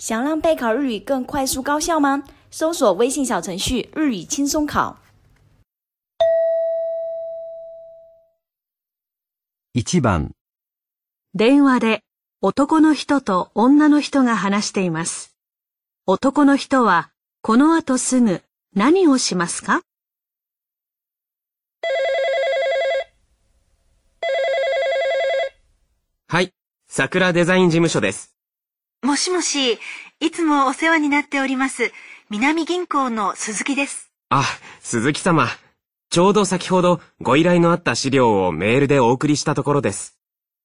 想让备考日语更快速高效吗？搜索微信小程序“日语轻松考”。1番、電話で男の人と女の人が話しています。男の人はこの後すぐ何をしますか？はい、桜デザイン事務所です。もしもし、いつもお世話になっております。南銀行の鈴木です。あ、鈴木様。ちょうど先ほどご依頼のあった資料をメールでお送りしたところです。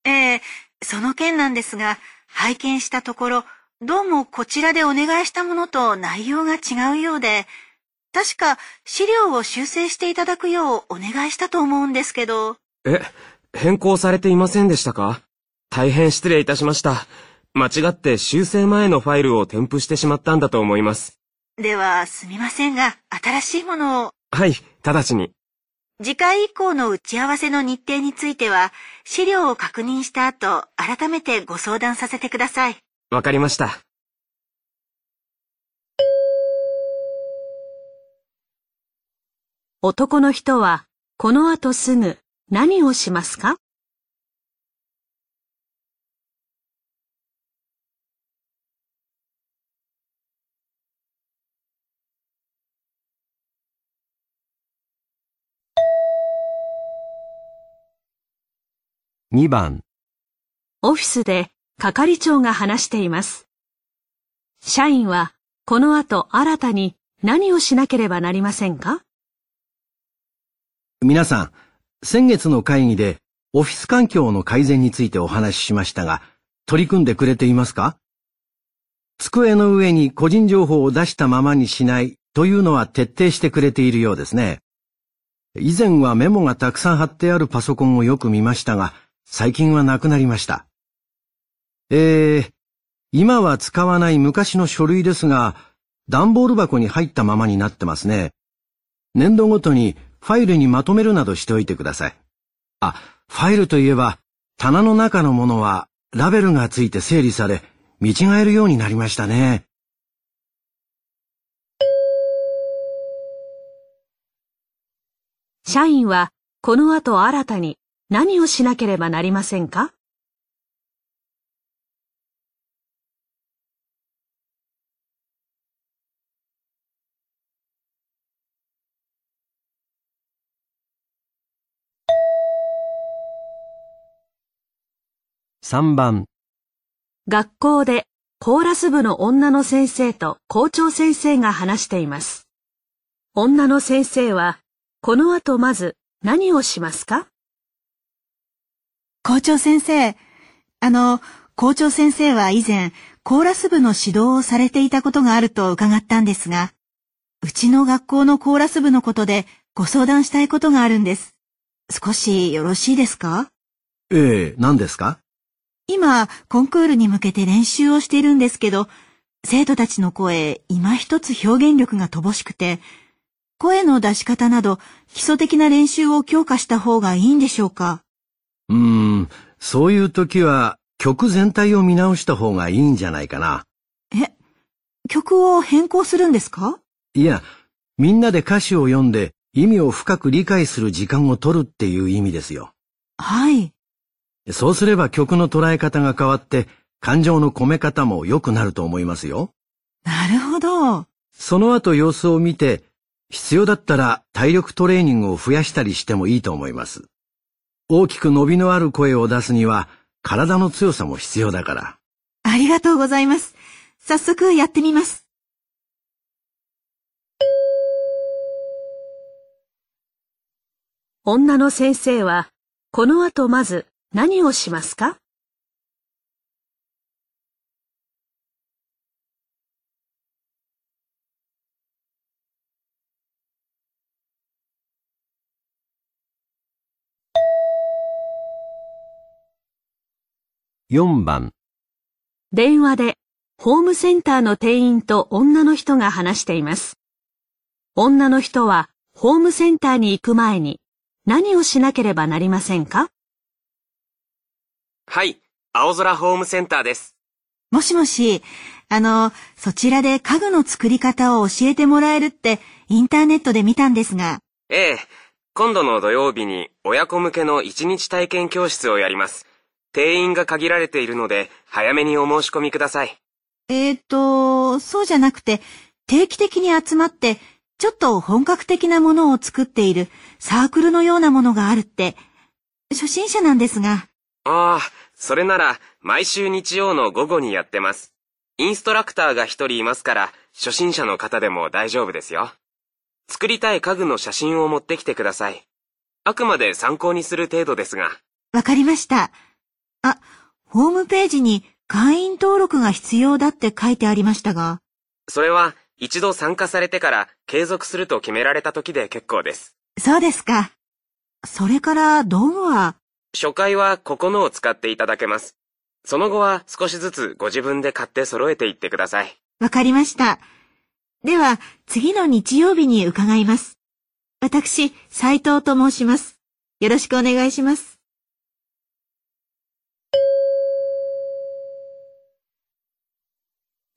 ええその件なんですが、拝見したところ、どうもこちらでお願いしたものと内容が違うようで、確か資料を修正していただくようお願いしたと思うんですけど。え、変更されていませんでしたか？大変失礼いたしました。間違って修正前のファイルを添付してしまったんだと思います。では、すみませんが、新しいものを。はい、直ちに。次回以降の打ち合わせの日程については、資料を確認した後、改めてご相談させてください。わかりました。男の人はこの後すぐ何をしますか？2番、オフィスで係長が話しています。社員はこの後新たに何をしなければなりませんか？皆さん、先月の会議でオフィス環境の改善についてお話ししましたが、取り組んでくれていますか？机の上に個人情報を出したままにしないというのは徹底してくれているようですね。以前はメモがたくさん貼ってあるパソコンをよく見ましたが、最近はなくなりました。えー、今は使わない昔の書類ですが、段ボール箱に入ったままになってますね。年度ごとにファイルにまとめるなどしておいてください。あ、ファイルといえば、棚の中のものはラベルがついて整理され、見違えるようになりましたね。社員はこの後新たに何をしなければなりませんか？3番、学校でコーラス部の女の先生と校長先生が話しています。女の先生はこの後まず何をしますか？校長先生、あの、校長先生は以前、コーラス部の指導をされていたことがあると伺ったんですが、うちの学校のコーラス部のことでご相談したいことがあるんです。少しよろしいですか？ええ、何ですか？今、コンクールに向けて練習をしているんですけど、生徒たちの声、今一つ表現力が乏しくて、声の出し方など基礎的な練習を強化した方がいいんでしょうか？うーん、そういう時は曲全体を見直した方がいいんじゃないかな。え、曲を変更するんですか？いや、みんなで歌詞を読んで意味を深く理解する時間を取るっていう意味ですよ。はい。そうすれば曲の捉え方が変わって感情の込め方も良くなると思いますよ。なるほど。その後様子を見て、必要だったら体力トレーニングを増やしたりしてもいいと思います。大きく伸びのある声を出すには体の強さも必要だから。ありがとうございます。早速やってみます。女の先生はこの後まず何をしますか？4番、電話でホームセンターの店員と女の人が話しています。女の人はホームセンターに行く前に何をしなければなりませんか？はい、青空ホームセンターです。もしもし、あの、そちらで家具の作り方を教えてもらえるってインターネットで見たんですが。ええ、今度の土曜日に親子向けの1日体験教室をやります。定員が限られているので、早めにお申し込みください。えーと、そうじゃなくて、定期的に集まって、ちょっと本格的なものを作っているサークルのようなものがあるって、初心者なんですが。ああ、それなら、毎週日曜の午後にやってます。インストラクターが一人いますから、初心者の方でも大丈夫ですよ。作りたい家具の写真を持ってきてください。あくまで参考にする程度ですが。わかりました。あ、ホームページに会員登録が必要だって書いてありましたが。それは一度参加されてから継続すると決められた時で結構です。そうですか。それから道具は？初回はここのを使っていただけます。その後は少しずつご自分で買って揃えていってください。わかりました。では、次の日曜日に伺います。私、斉藤と申します。よろしくお願いします。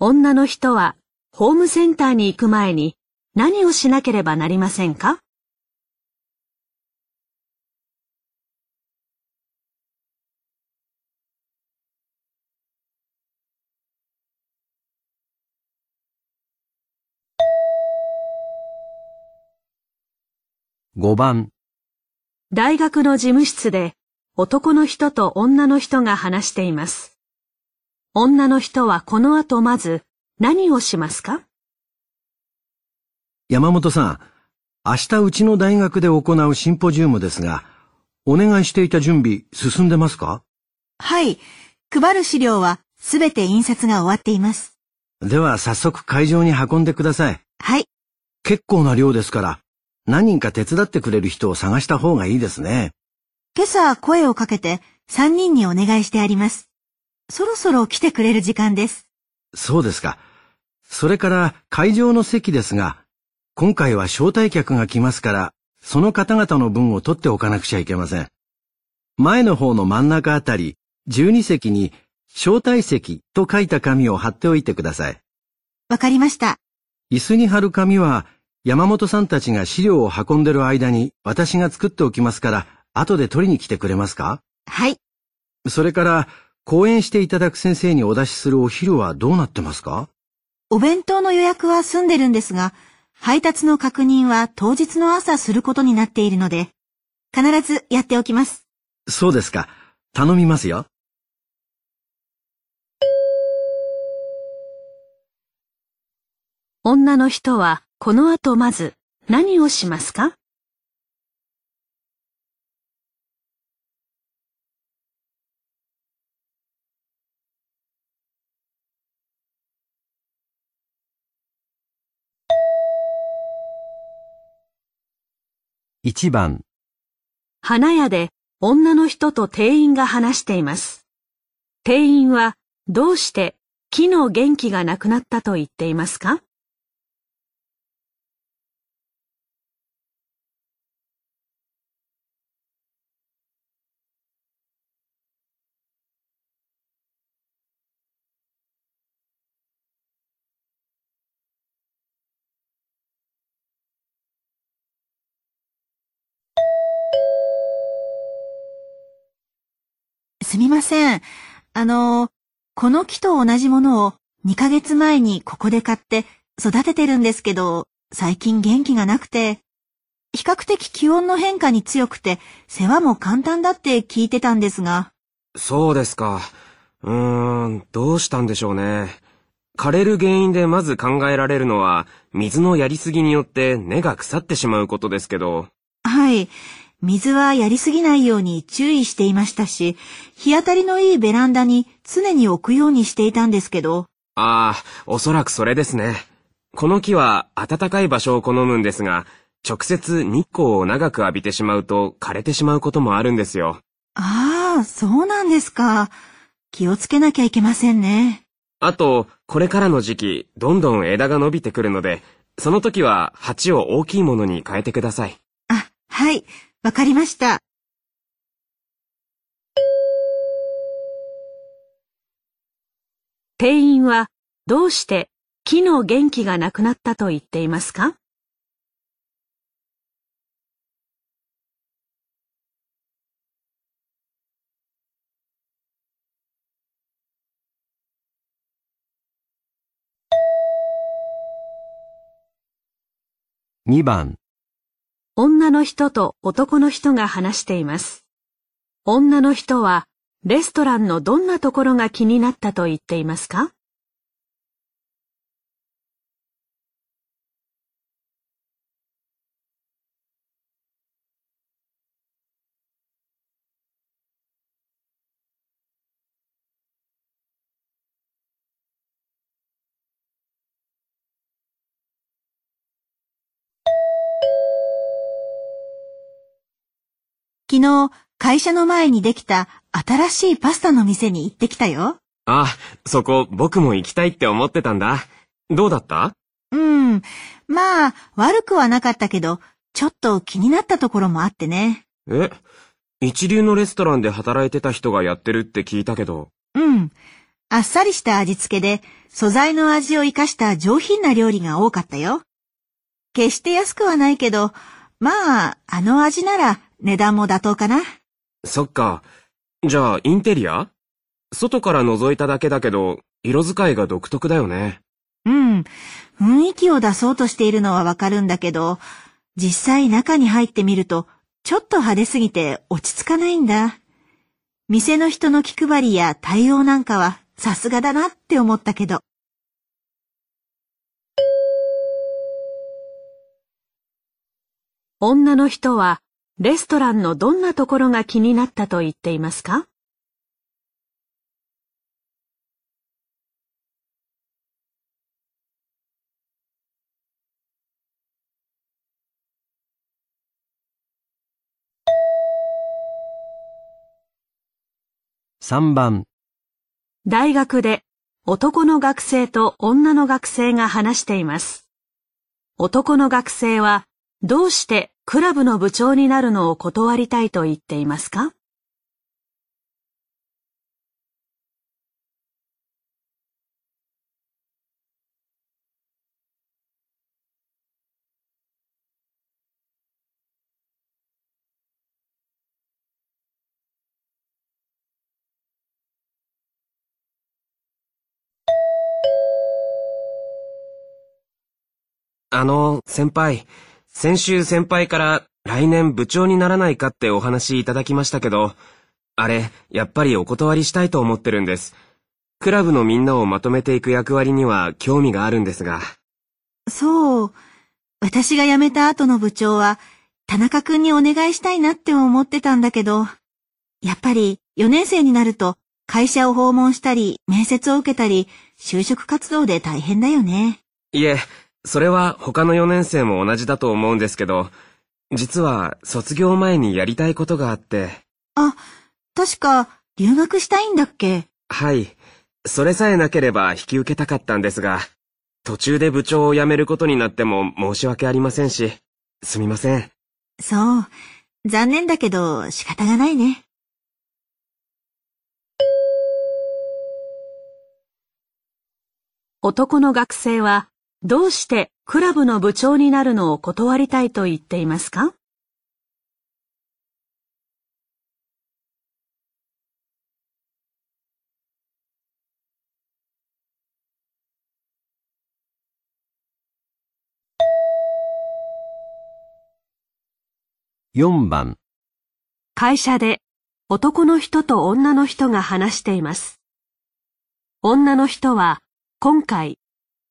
女の人は、ホームセンターに行く前に何をしなければなりませんか？5番大学の事務室で男の人と女の人が話しています。女の人はこの後まず何をしますか？山本さん、明日うちの大学で行うシンポジウムですが、お願いしていた準備進んでますか？はい。配る資料はすべて印刷が終わっています。では早速会場に運んでください。はい。結構な量ですから、何人か手伝ってくれる人を探した方がいいですね。今朝声をかけて3人にお願いしてあります。そろそろ来てくれる時間です。そうですか。それから会場の席ですが、今回は招待客が来ますから、その方々の分を取っておかなくちゃいけません。前の方の真ん中あたり、12席に招待席と書いた紙を貼っておいてください。わかりました。椅子に貼る紙は山本さんたちが資料を運んでる間に私が作っておきますから、後で取りに来てくれますか？はい。それから、講演していただく先生にお出しするお昼はどうなってますか？お弁当の予約は済んでるんですが、配達の確認は当日の朝することになっているので、必ずやっておきます。そうですか。頼みますよ。女の人はこの後まず何をしますか？1番花屋で女の人と店員が話しています。店員はどうして木の元気がなくなったと言っていますか？みません。あの、この木と同じものを2ヶ月前にここで買って育ててるんですけど、最近元気がなくて、比較的気温の変化に強くて世話も簡単だって聞いてたんですが。そうですか。うーん、どうしたんでしょうね。枯れる原因でまず考えられるのは、水のやりすぎによって根が腐ってしまうことですけど。はい。水はやりすぎないように注意していましたし、日当たりのいいベランダに常に置くようにしていたんですけど。ああ、おそらくそれですね。この木は暖かい場所を好むんですが、直接日光を長く浴びてしまうと枯れてしまうこともあるんですよ。ああ、そうなんですか。気をつけなきゃいけませんね。あと、これからの時期、どんどん枝が伸びてくるので、その時は鉢を大きいものに変えてください。あ、はい。わかりました。店員はどうして木の元気がなくなったと言っていますか？2番、女の人と男の人が話しています。女の人はレストランのどんなところが気になったと言っていますか？昨日、会社の前にできた新しいパスタの店に行ってきたよ。あ、そこ僕も行きたいって思ってたんだ。どうだった？うん。まあ、悪くはなかったけど、ちょっと気になったところもあってね。え？一流のレストランで働いてた人がやってるって聞いたけど。うん。あっさりした味付けで、素材の味を生かした上品な料理が多かったよ。決して安くはないけど、まあ、あの味なら値段も妥当かな。そっか。じゃあ、インテリア？外から覗いただけだけど、色使いが独特だよね。うん。雰囲気を出そうとしているのはわかるんだけど、実際中に入ってみると、ちょっと派手すぎて落ち着かないんだ。店の人の気配りや対応なんかはさすがだなって思ったけど。女の人はレストランのどんなところが気になったと言っていますか？3番、大学で男の学生と女の学生が話しています。男の学生はどうしてクラブの部長になるのを断りたいと言っていますか？あの、先輩。先週先輩から来年部長にならないかってお話いただきましたけど、あれ、やっぱりお断りしたいと思ってるんです。クラブのみんなをまとめていく役割には興味があるんですが。そう。私が辞めた後の部長は、田中くんにお願いしたいなって思ってたんだけど、やっぱり4年生になると会社を訪問したり、面接を受けたり、就職活動で大変だよね。いえ、それは他の4年生も同じだと思うんですけど、実は卒業前にやりたいことがあって。あ、確か留学したいんだっけ？はい。それさえなければ引き受けたかったんですが、途中で部長を辞めることになっても申し訳ありませんし、すみません。そう。残念だけど仕方がないね。男の学生はどうしてクラブの部長になるのを断りたいと言っていますか？4番、会社で男の人と女の人が話しています。女の人は今回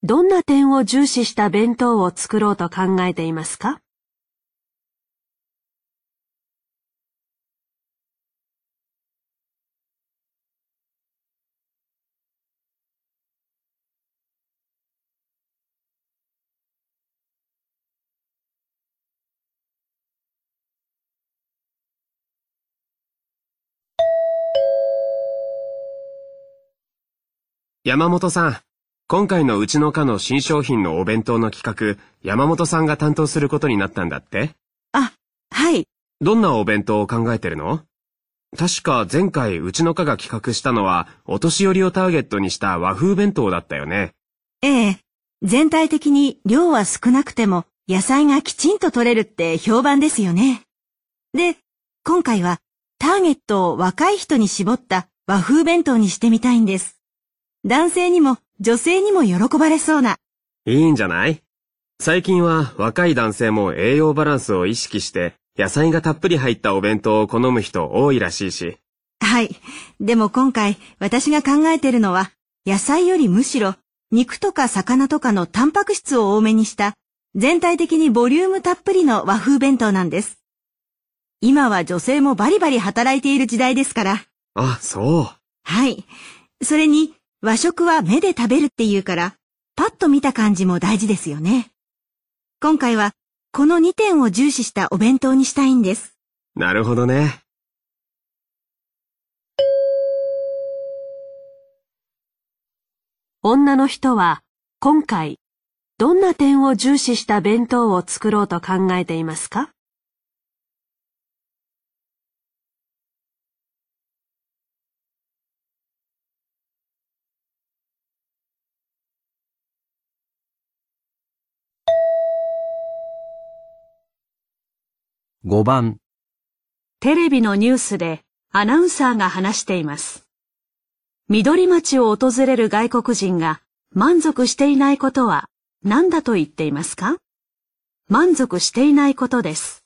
どんな点を重視した弁当を作ろうと考えていますか？山本さん、今回のうちの課の新商品のお弁当の企画、山本さんが担当することになったんだって？あ、はい。どんなお弁当を考えてるの？確か前回うちの課が企画したのは、お年寄りをターゲットにした和風弁当だったよね。ええ、全体的に量は少なくても野菜がきちんと取れるって評判ですよね。で、今回はターゲットを若い人に絞った和風弁当にしてみたいんです。男性にも女性にも喜ばれそうな。いいんじゃない？最近は若い男性も栄養バランスを意識して野菜がたっぷり入ったお弁当を好む人多いらしいし。はい。でも今回私が考えてるのは野菜よりむしろ肉とか魚とかのタンパク質を多めにした全体的にボリュームたっぷりの和風弁当なんです。今は女性もバリバリ働いている時代ですから。あ、そう。はい。それに和食は目で食べるっていうから、パッと見た感じも大事ですよね。今回はこの2点を重視したお弁当にしたいんです。なるほどね。女の人は今回どんな点を重視した弁当を作ろうと考えていますか？5番テレビのニュースでアナウンサーが話しています。緑町を訪れる外国人が満足していないことは何だと言っていますか？満足していないことです。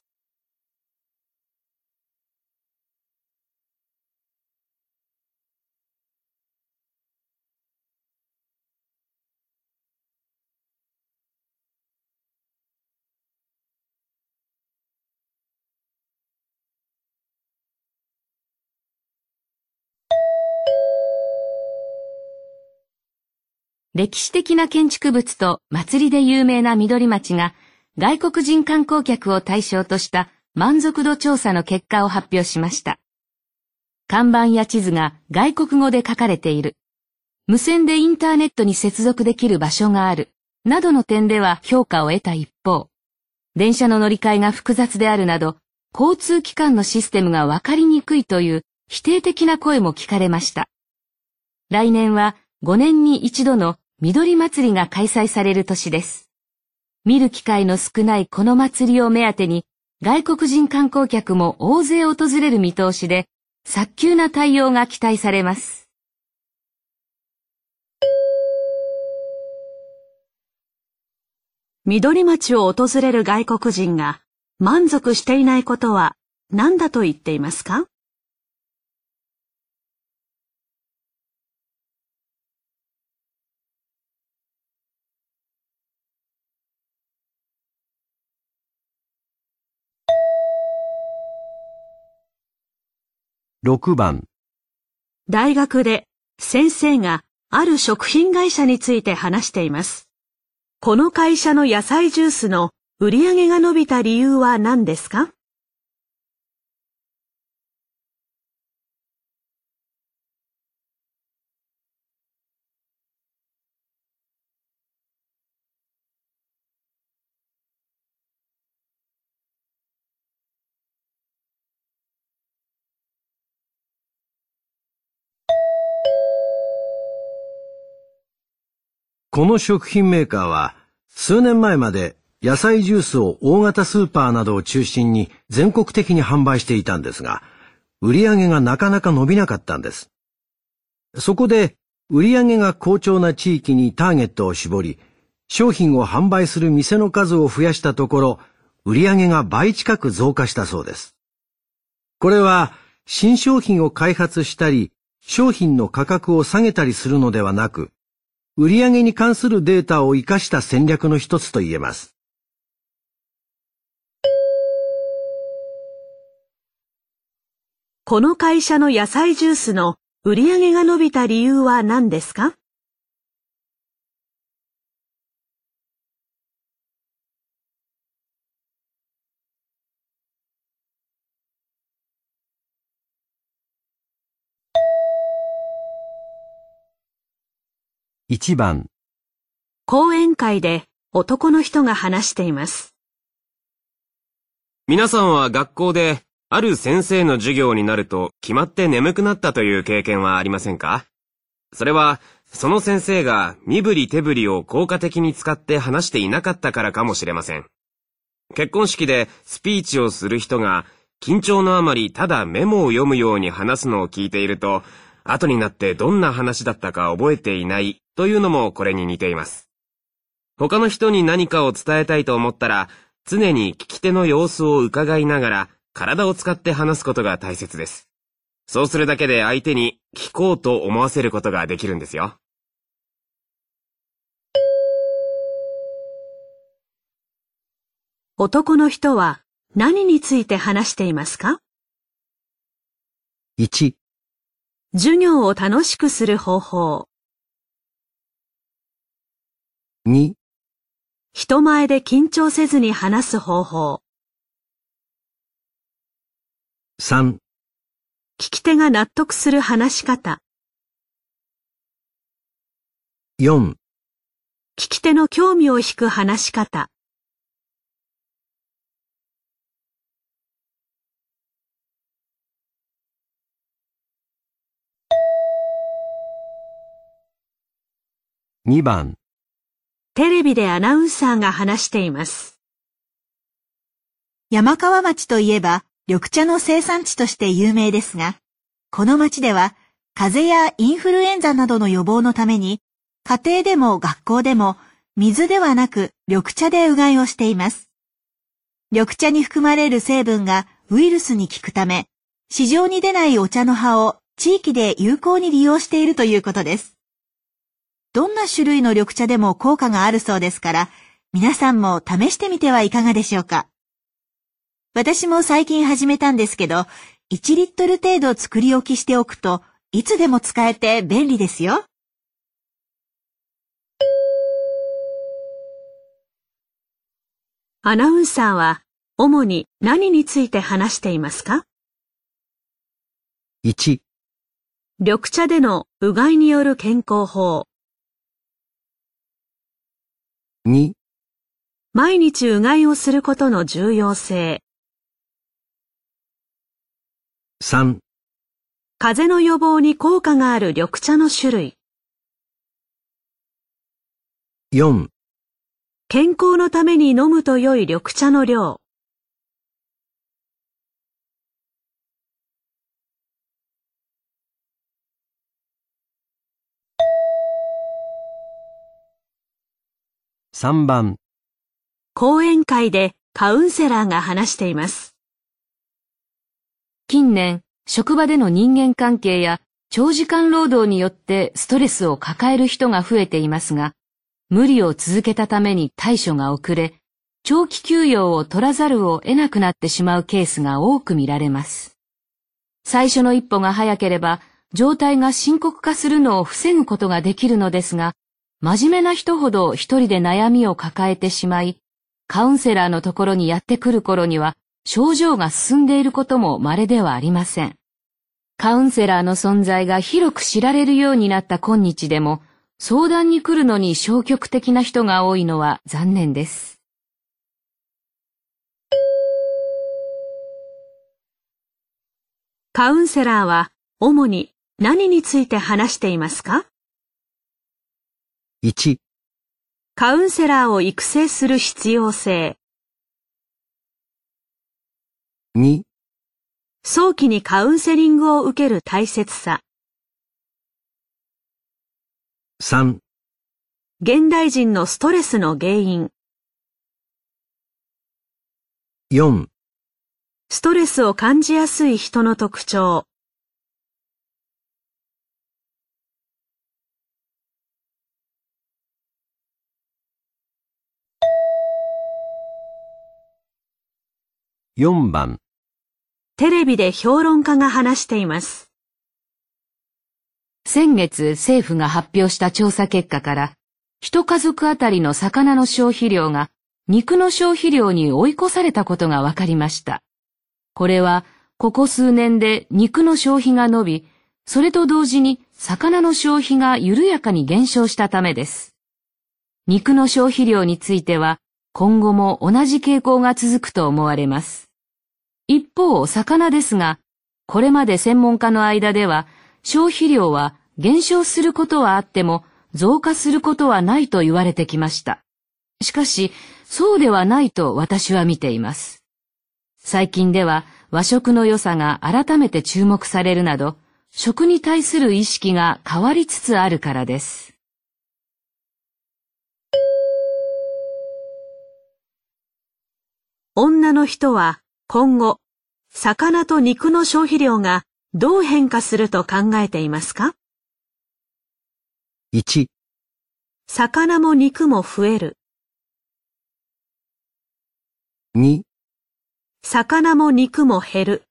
歴史的な建築物と祭りで有名な緑町が外国人観光客を対象とした満足度調査の結果を発表しました。看板や地図が外国語で書かれている。無線でインターネットに接続できる場所がある。などの点では評価を得た一方、電車の乗り換えが複雑であるなど、交通機関のシステムがわかりにくいという否定的な声も聞かれました。来年は5年に一度の緑祭りが開催される年です。見る機会の少ないこの祭りを目当てに、外国人観光客も大勢訪れる見通しで、早急な対応が期待されます。緑町を訪れる外国人が満足していないことは何だと言っていますか？6番大学で先生がある食品会社について話しています。この会社の野菜ジュースの売り上げが伸びた理由は何ですか？この食品メーカーは数年前まで野菜ジュースを大型スーパーなどを中心に全国的に販売していたんですが、売り上げがなかなか伸びなかったんです。そこで売り上げが好調な地域にターゲットを絞り、商品を販売する店の数を増やしたところ、売り上げが倍近く増加したそうです。これは新商品を開発したり、商品の価格を下げたりするのではなく、売上に関するデータを活かした戦略の一つと言えます。この会社の野菜ジュースの売り上げが伸びた理由は何ですか？1番講演会で男の人が話しています。皆さんは学校である先生の授業になると決まって眠くなったという経験はありませんか？それは、その先生が身振り手振りを効果的に使って話していなかったからかもしれません。結婚式でスピーチをする人が緊張のあまりただメモを読むように話すのを聞いていると、後になってどんな話だったか覚えていないというのもこれに似ています。他の人に何かを伝えたいと思ったら、常に聞き手の様子を伺いながら体を使って話すことが大切です。そうするだけで相手に聞こうと思わせることができるんですよ。男の人は何について話していますか ?1、授業を楽しくする方法。2、人前で緊張せずに話す方法。3、聞き手が納得する話し方。4、聞き手の興味を引く話し方。2番、テレビでアナウンサーが話しています。山川町といえば緑茶の生産地として有名ですが、この町では風邪やインフルエンザなどの予防のために、家庭でも学校でも水ではなく緑茶でうがいをしています。緑茶に含まれる成分がウイルスに効くため、市場に出ないお茶の葉を地域で有効に利用しているということです。どんな種類の緑茶でも効果があるそうですから、皆さんも試してみてはいかがでしょうか。私も最近始めたんですけど、1リットル程度作り置きしておくといつでも使えて便利ですよ。アナウンサーは主に何について話していますか？1、緑茶でのうがいによる健康法。2、毎日うがいをすることの重要性。3、風邪の予防に効果がある緑茶の種類。4、健康のために飲むと良い緑茶の量。3番、講演会でカウンセラーが話しています。近年、職場での人間関係や長時間労働によってストレスを抱える人が増えていますが、無理を続けたために対処が遅れ、長期休養を取らざるを得なくなってしまうケースが多く見られます。最初の一歩が早ければ、状態が深刻化するのを防ぐことができるのですが、真面目な人ほど一人で悩みを抱えてしまい、カウンセラーのところにやってくる頃には、症状が進んでいることも稀ではありません。カウンセラーの存在が広く知られるようになった今日でも、相談に来るのに消極的な人が多いのは残念です。カウンセラーは主に何について話していますか？1、カウンセラーを育成する必要性。2、早期にカウンセリングを受ける大切さ。3、現代人のストレスの原因。4、ストレスを感じやすい人の特徴。4番、テレビで評論家が話しています。先月政府が発表した調査結果から、一家族あたりの魚の消費量が肉の消費量に追い越されたことが分かりました。これは、ここ数年で肉の消費が伸び、それと同時に魚の消費が緩やかに減少したためです。肉の消費量については、今後も同じ傾向が続くと思われます。一方、魚ですが、これまで専門家の間では、消費量は減少することはあっても、増加することはないと言われてきました。しかし、そうではないと私は見ています。最近では和食の良さが改めて注目されるなど、食に対する意識が変わりつつあるからです。女の人は今後、魚と肉の消費量がどう変化すると考えていますか ?1 魚も肉も増える。2魚も肉も減る。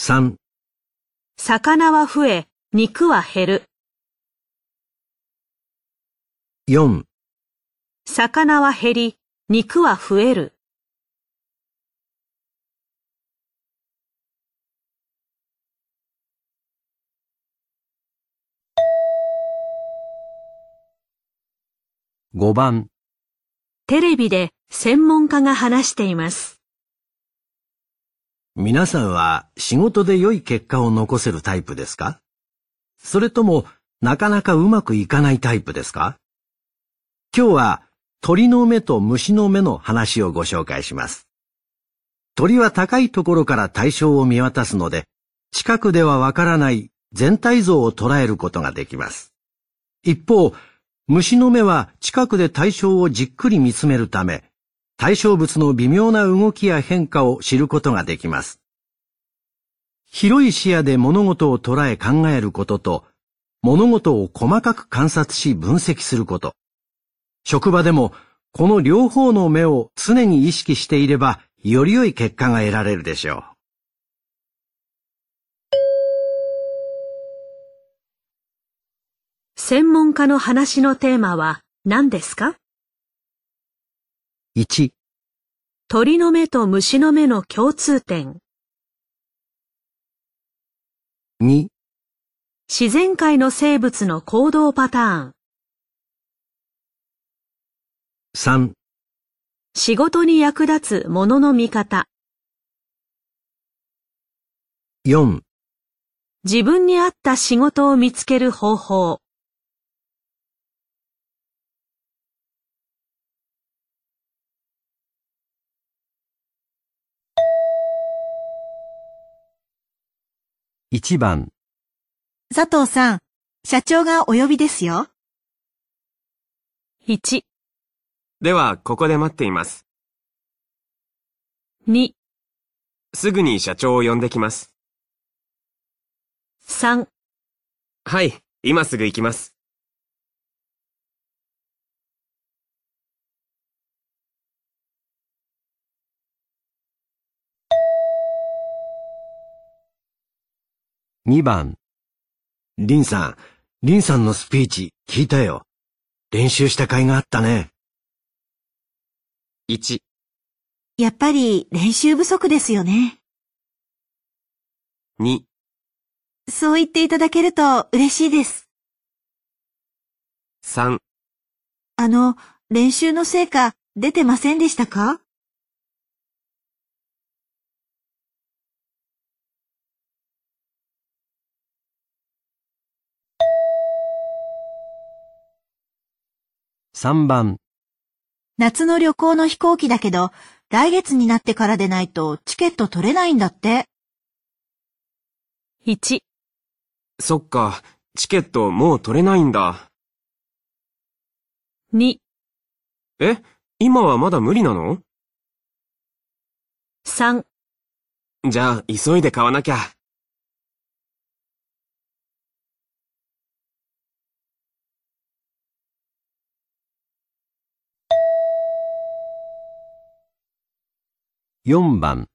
3魚は増え、肉は減る。4魚は減り、肉は増える。5番テレビで専門家が話しています。皆さんは仕事で良い結果を残せるタイプですか？それともなかなかうまくいかないタイプですか？今日は鳥の目と虫の目の話をご紹介します。鳥は高いところから対象を見渡すので、近くではわからない全体像を捉えることができます。一方、虫の目は近くで対象をじっくり見つめるため、対象物の微妙な動きや変化を知ることができます。広い視野で物事を捉え考えることと、物事を細かく観察し分析すること。職場でもこの両方の目を常に意識していれば、より良い結果が得られるでしょう。専門家の話のテーマは何ですか ?1 鳥の目と虫の目の共通点。2自然界の生物の行動パターン。3仕事に役立つものの見方。4自分に合った仕事を見つける方法1番佐藤さん、社長がお呼びですよ。1、では、ここで待っています。2、すぐに社長を呼んできます。3、はい、今すぐ行きます。2番。リンさん、リンさんのスピーチ聞いたよ。練習した甲斐があったね。1。やっぱり練習不足ですよね。2。そう言っていただけると嬉しいです。3。あの、練習の成果出てませんでしたか？3番夏の旅行の飛行機だけど、来月になってからでないとチケット取れないんだって。1そっか、チケットもう取れないんだ。2え、今はまだ無理なの ?3 じゃあ、急いで買わなきゃ。4番。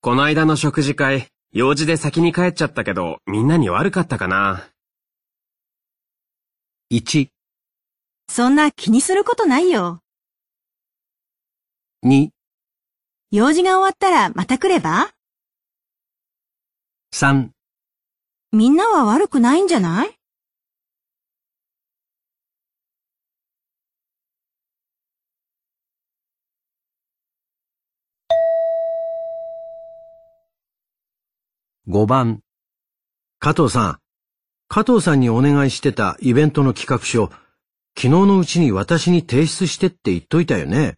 この間の食事会、用事で先に帰っちゃったけど、みんなに悪かったかな。1、そんな気にすることないよ。2、用事が終わったらまた来れば？3みんなは悪くないんじゃない？5番。加藤さん、加藤さんにお願いしてたイベントの企画書、昨日のうちに私に提出してって言っといたよね。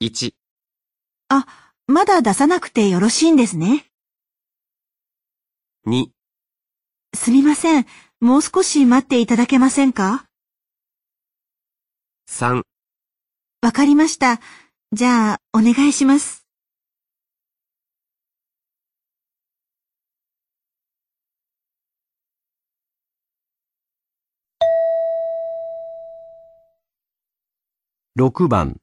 1、あ、まだ出さなくてよろしいんですね。2、すみません。もう少し待っていただけませんか？3、わかりました。じゃあ、お願いします。6番。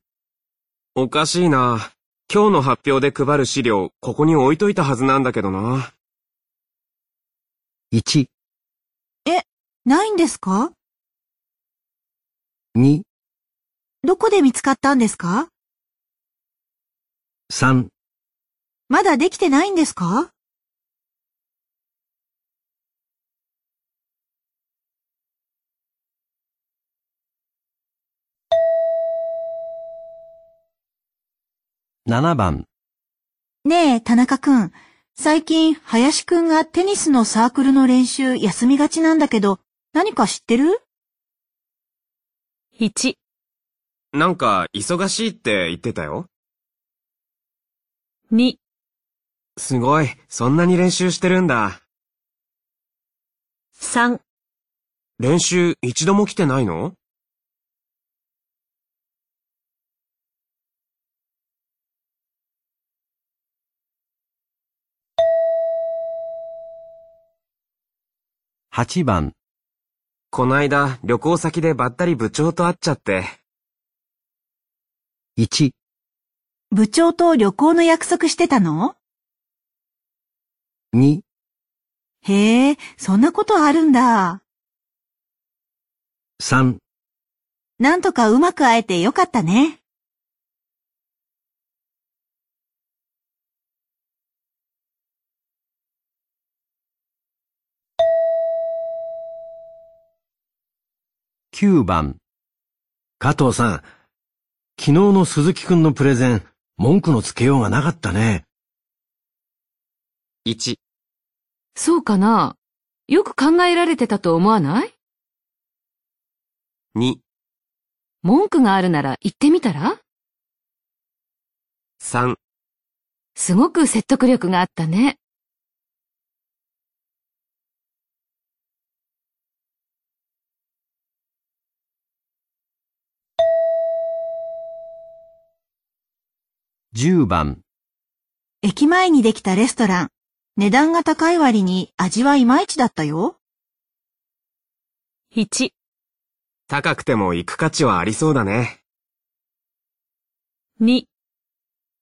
おかしいな。今日の発表で配る資料、ここに置いといたはずなんだけどな。1、ないんですか？2、どこで見つかったんですか？3、まだできてないんですか？7番。ねえ、田中くん。最近、林くんがテニスのサークルの練習休みがちなんだけど、何か知ってる？1、なんか、忙しいって言ってたよ。2、すごい、そんなに練習してるんだ。3、練習一度も来てないの？8番。こないだ、旅行先でばったり部長と会っちゃって。1、部長と旅行の約束してたの？2、へえ、そんなことあるんだ。3、なんとかうまく会えてよかったね。9番。加藤さん、昨日の鈴木くんのプレゼン、文句のつけようがなかったね。1、そうかな？よく考えられてたと思わない？2、文句があるなら言ってみたら？3、すごく説得力があったね。10番。駅前にできたレストラン。値段が高い割に味はいまいちだったよ。1、高くても行く価値はありそうだね。2、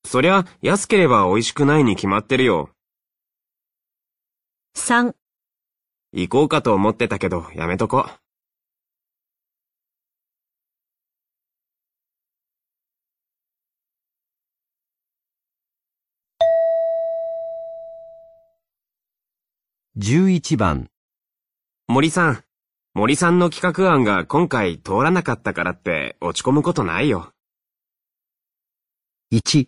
そりゃ、安ければ美味しくないに決まってるよ。3、行こうかと思ってたけど、やめとこ。11番。森さん、森さんの企画案が今回通らなかったからって落ち込むことないよ。1、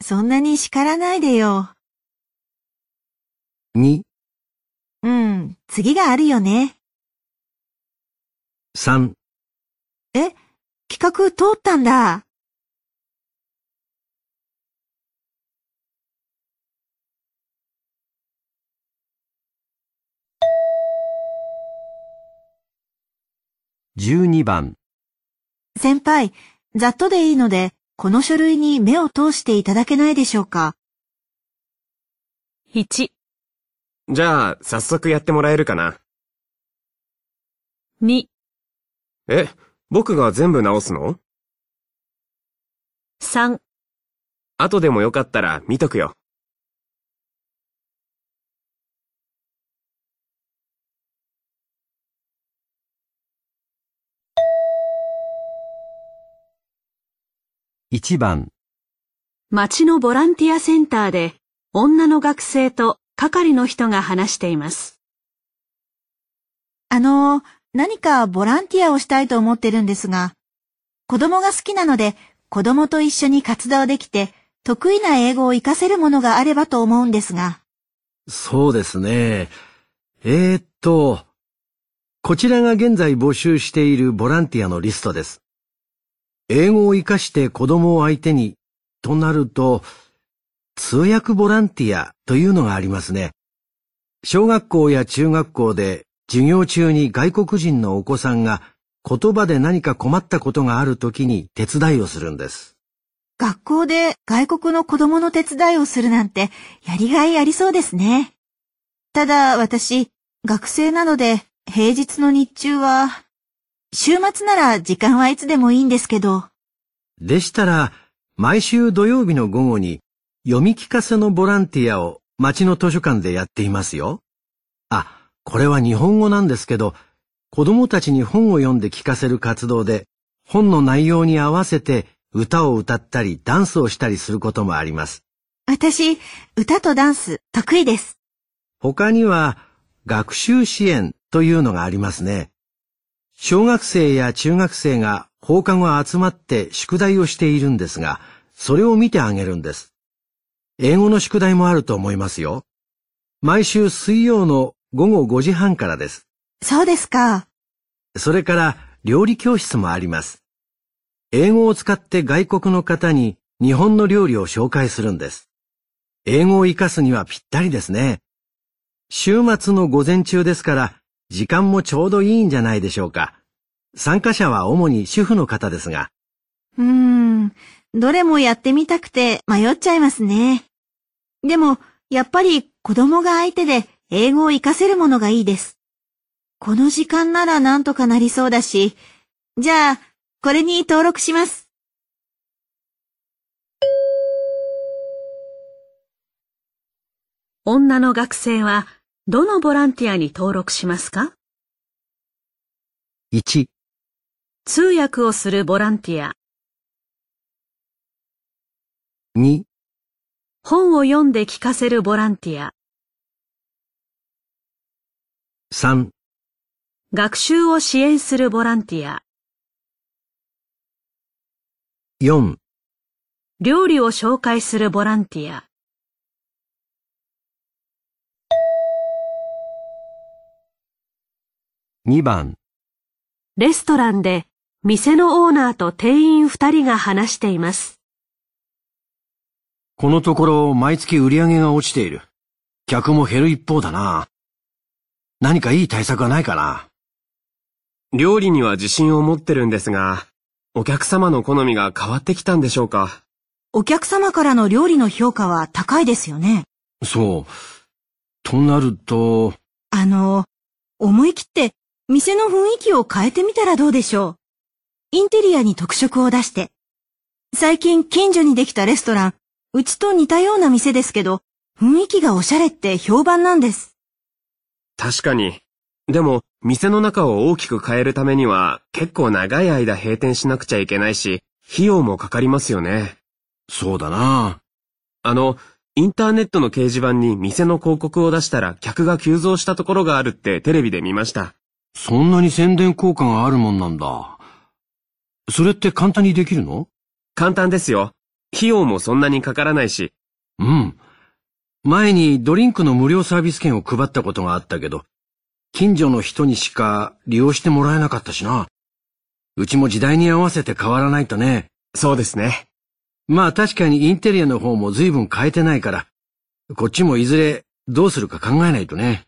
そんなに叱らないでよ。2、うん、次があるよね。3、企画通ったんだ。12番。先輩、ざっとでいいので、この書類に目を通していただけないでしょうか？1、じゃあ、早速やってもらえるかな？2、え、僕が全部直すの？3、後でもよかったら見とくよ。1番。町のボランティアセンターで女の学生と係の人が話しています。あの、何かボランティアをしたいと思ってるんですが、子供が好きなので、子供と一緒に活動できて、得意な英語を活かせるものがあればと思うんですが。そうですね。えー、っと、こちらが現在募集しているボランティアのリストです。英語を活かして子供を相手に、となると、通訳ボランティアというのがありますね。小学校や中学校で授業中に外国人のお子さんが言葉で何か困ったことがあるときに手伝いをするんです。学校で外国の子供の手伝いをするなんてやりがいありそうですね。ただ私、学生なので平日の日中は、週末なら時間はいつでもいいんですけど。でしたら、毎週土曜日の午後に読み聞かせのボランティアを町の図書館でやっていますよ。あ、これは日本語なんですけど、子供たちに本を読んで聞かせる活動で、本の内容に合わせて歌を歌ったりダンスをしたりすることもあります。私、歌とダンス得意です。他には、学習支援というのがありますね。小学生や中学生が放課後集まって宿題をしているんですが、それを見てあげるんです。英語の宿題もあると思いますよ。毎週水曜の午後5時半からです。そうですか。それから料理教室もあります。英語を使って外国の方に日本の料理を紹介するんです。英語を活かすにはぴったりですね。週末の午前中ですから時間もちょうどいいんじゃないでしょうか。参加者は主に主婦の方ですが。うーん、どれもやってみたくて迷っちゃいますね。でも、やっぱり子供が相手で英語を活かせるものがいいです。この時間ならなんとかなりそうだし、じゃあ、これに登録します。女の学生はどのボランティアに登録しますか ?1 通訳をするボランティア。2本を読んで聞かせるボランティア。3学習を支援するボランティア。4料理を紹介するボランティア2番レストランで店のオーナーと店員2人が話しています。このところ毎月売り上げが落ちている。客も減る一方だな。何かいい対策はないかな。料理には自信を持ってるんですが、お客様の好みが変わってきたんでしょうか。お客様からの料理の評価は高いですよね。そう。となると。あの、思い切って店の雰囲気を変えてみたらどうでしょう。インテリアに特色を出して。最近近所にできたレストラン、うちと似たような店ですけど、雰囲気がおしゃれって評判なんです。確かに。でも、店の中を大きく変えるためには、結構長い間閉店しなくちゃいけないし、費用もかかりますよね。そうだな。あの、インターネットの掲示板に店の広告を出したら客が急増したところがあるってテレビで見ました。そんなに宣伝効果があるもんなんだ。それって簡単にできるの？簡単ですよ。費用もそんなにかからないし。うん。前にドリンクの無料サービス券を配ったことがあったけど、近所の人にしか利用してもらえなかったしな。うちも時代に合わせて変わらないとね。そうですね。まあ確かにインテリアの方も随分変えてないから、こっちもいずれどうするか考えないとね。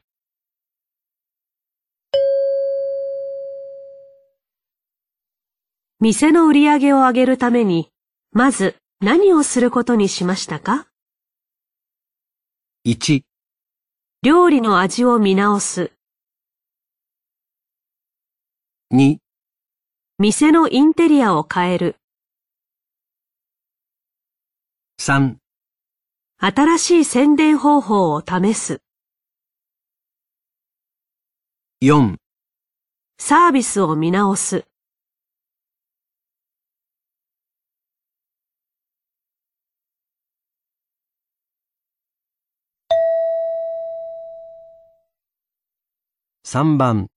店の売り上げを上げるために、まず何をすることにしましたか ?1 料理の味を見直す。2店のインテリアを変える。3新しい宣伝方法を試す。4サービスを見直す。3番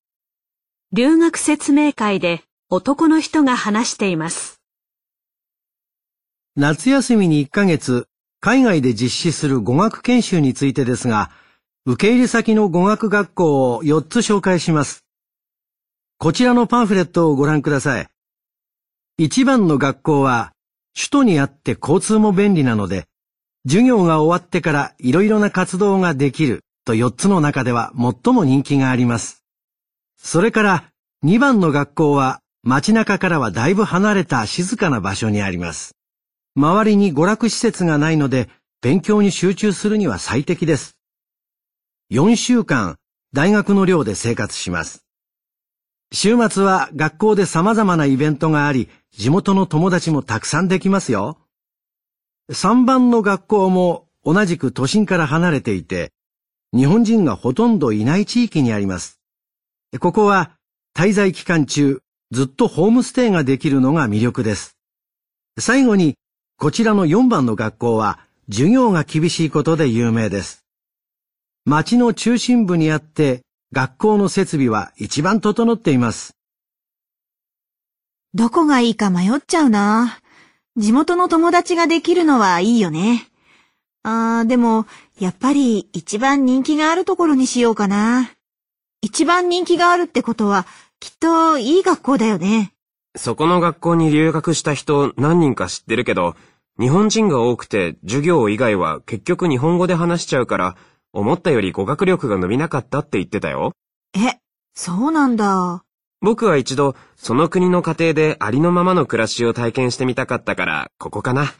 留学説明会で男の人が話しています。夏休みに1ヶ月海外で実施する語学研修についてですが、受け入れ先の語学学校を4つ紹介します。こちらのパンフレットをご覧ください。1番の学校は、首都にあって交通も便利なので、授業が終わってからいろいろな活動ができると4つの中では最も人気があります。それから2番の学校は街中からはだいぶ離れた静かな場所にあります。周りに娯楽施設がないので勉強に集中するには最適です。4週間大学の寮で生活します。週末は学校で様々なイベントがあり、地元の友達もたくさんできますよ。3番の学校も同じく都心から離れていて、日本人がほとんどいない地域にあります。ここは滞在期間中、ずっとホームステイができるのが魅力です。最後に、こちらの4番の学校は授業が厳しいことで有名です。町の中心部にあって学校の設備は一番整っています。どこがいいか迷っちゃうな。地元の友達ができるのはいいよね。あー、でも、やっぱり一番人気があるところにしようかな。一番人気があるってことは、きっといい学校だよね。そこの学校に留学した人何人か知ってるけど、日本人が多くて授業以外は結局日本語で話しちゃうから、思ったより語学力が伸びなかったって言ってたよ。え、そうなんだ。僕は一度、その国の家庭でありのままの暮らしを体験してみたかったから、ここかな。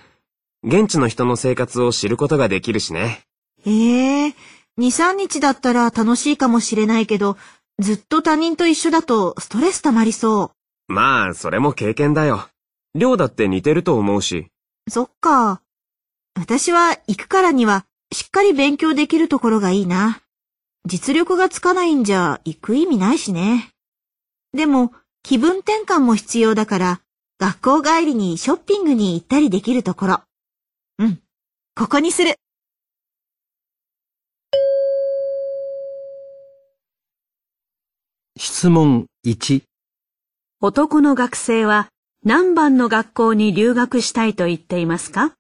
現地の人の生活を知ることができるしね。へえ、2、3日だったら楽しいかもしれないけど、ずっと他人と一緒だとストレス溜まりそう。まあ、それも経験だよ。量だって似てると思うし。そっか。私は行くからにはしっかり勉強できるところがいいな。実力がつかないんじゃ行く意味ないしね。でも気分転換も必要だから学校帰りにショッピングに行ったりできるところ。うん、ここにする。質問1男の学生は何番の学校に留学したいと言っていますか？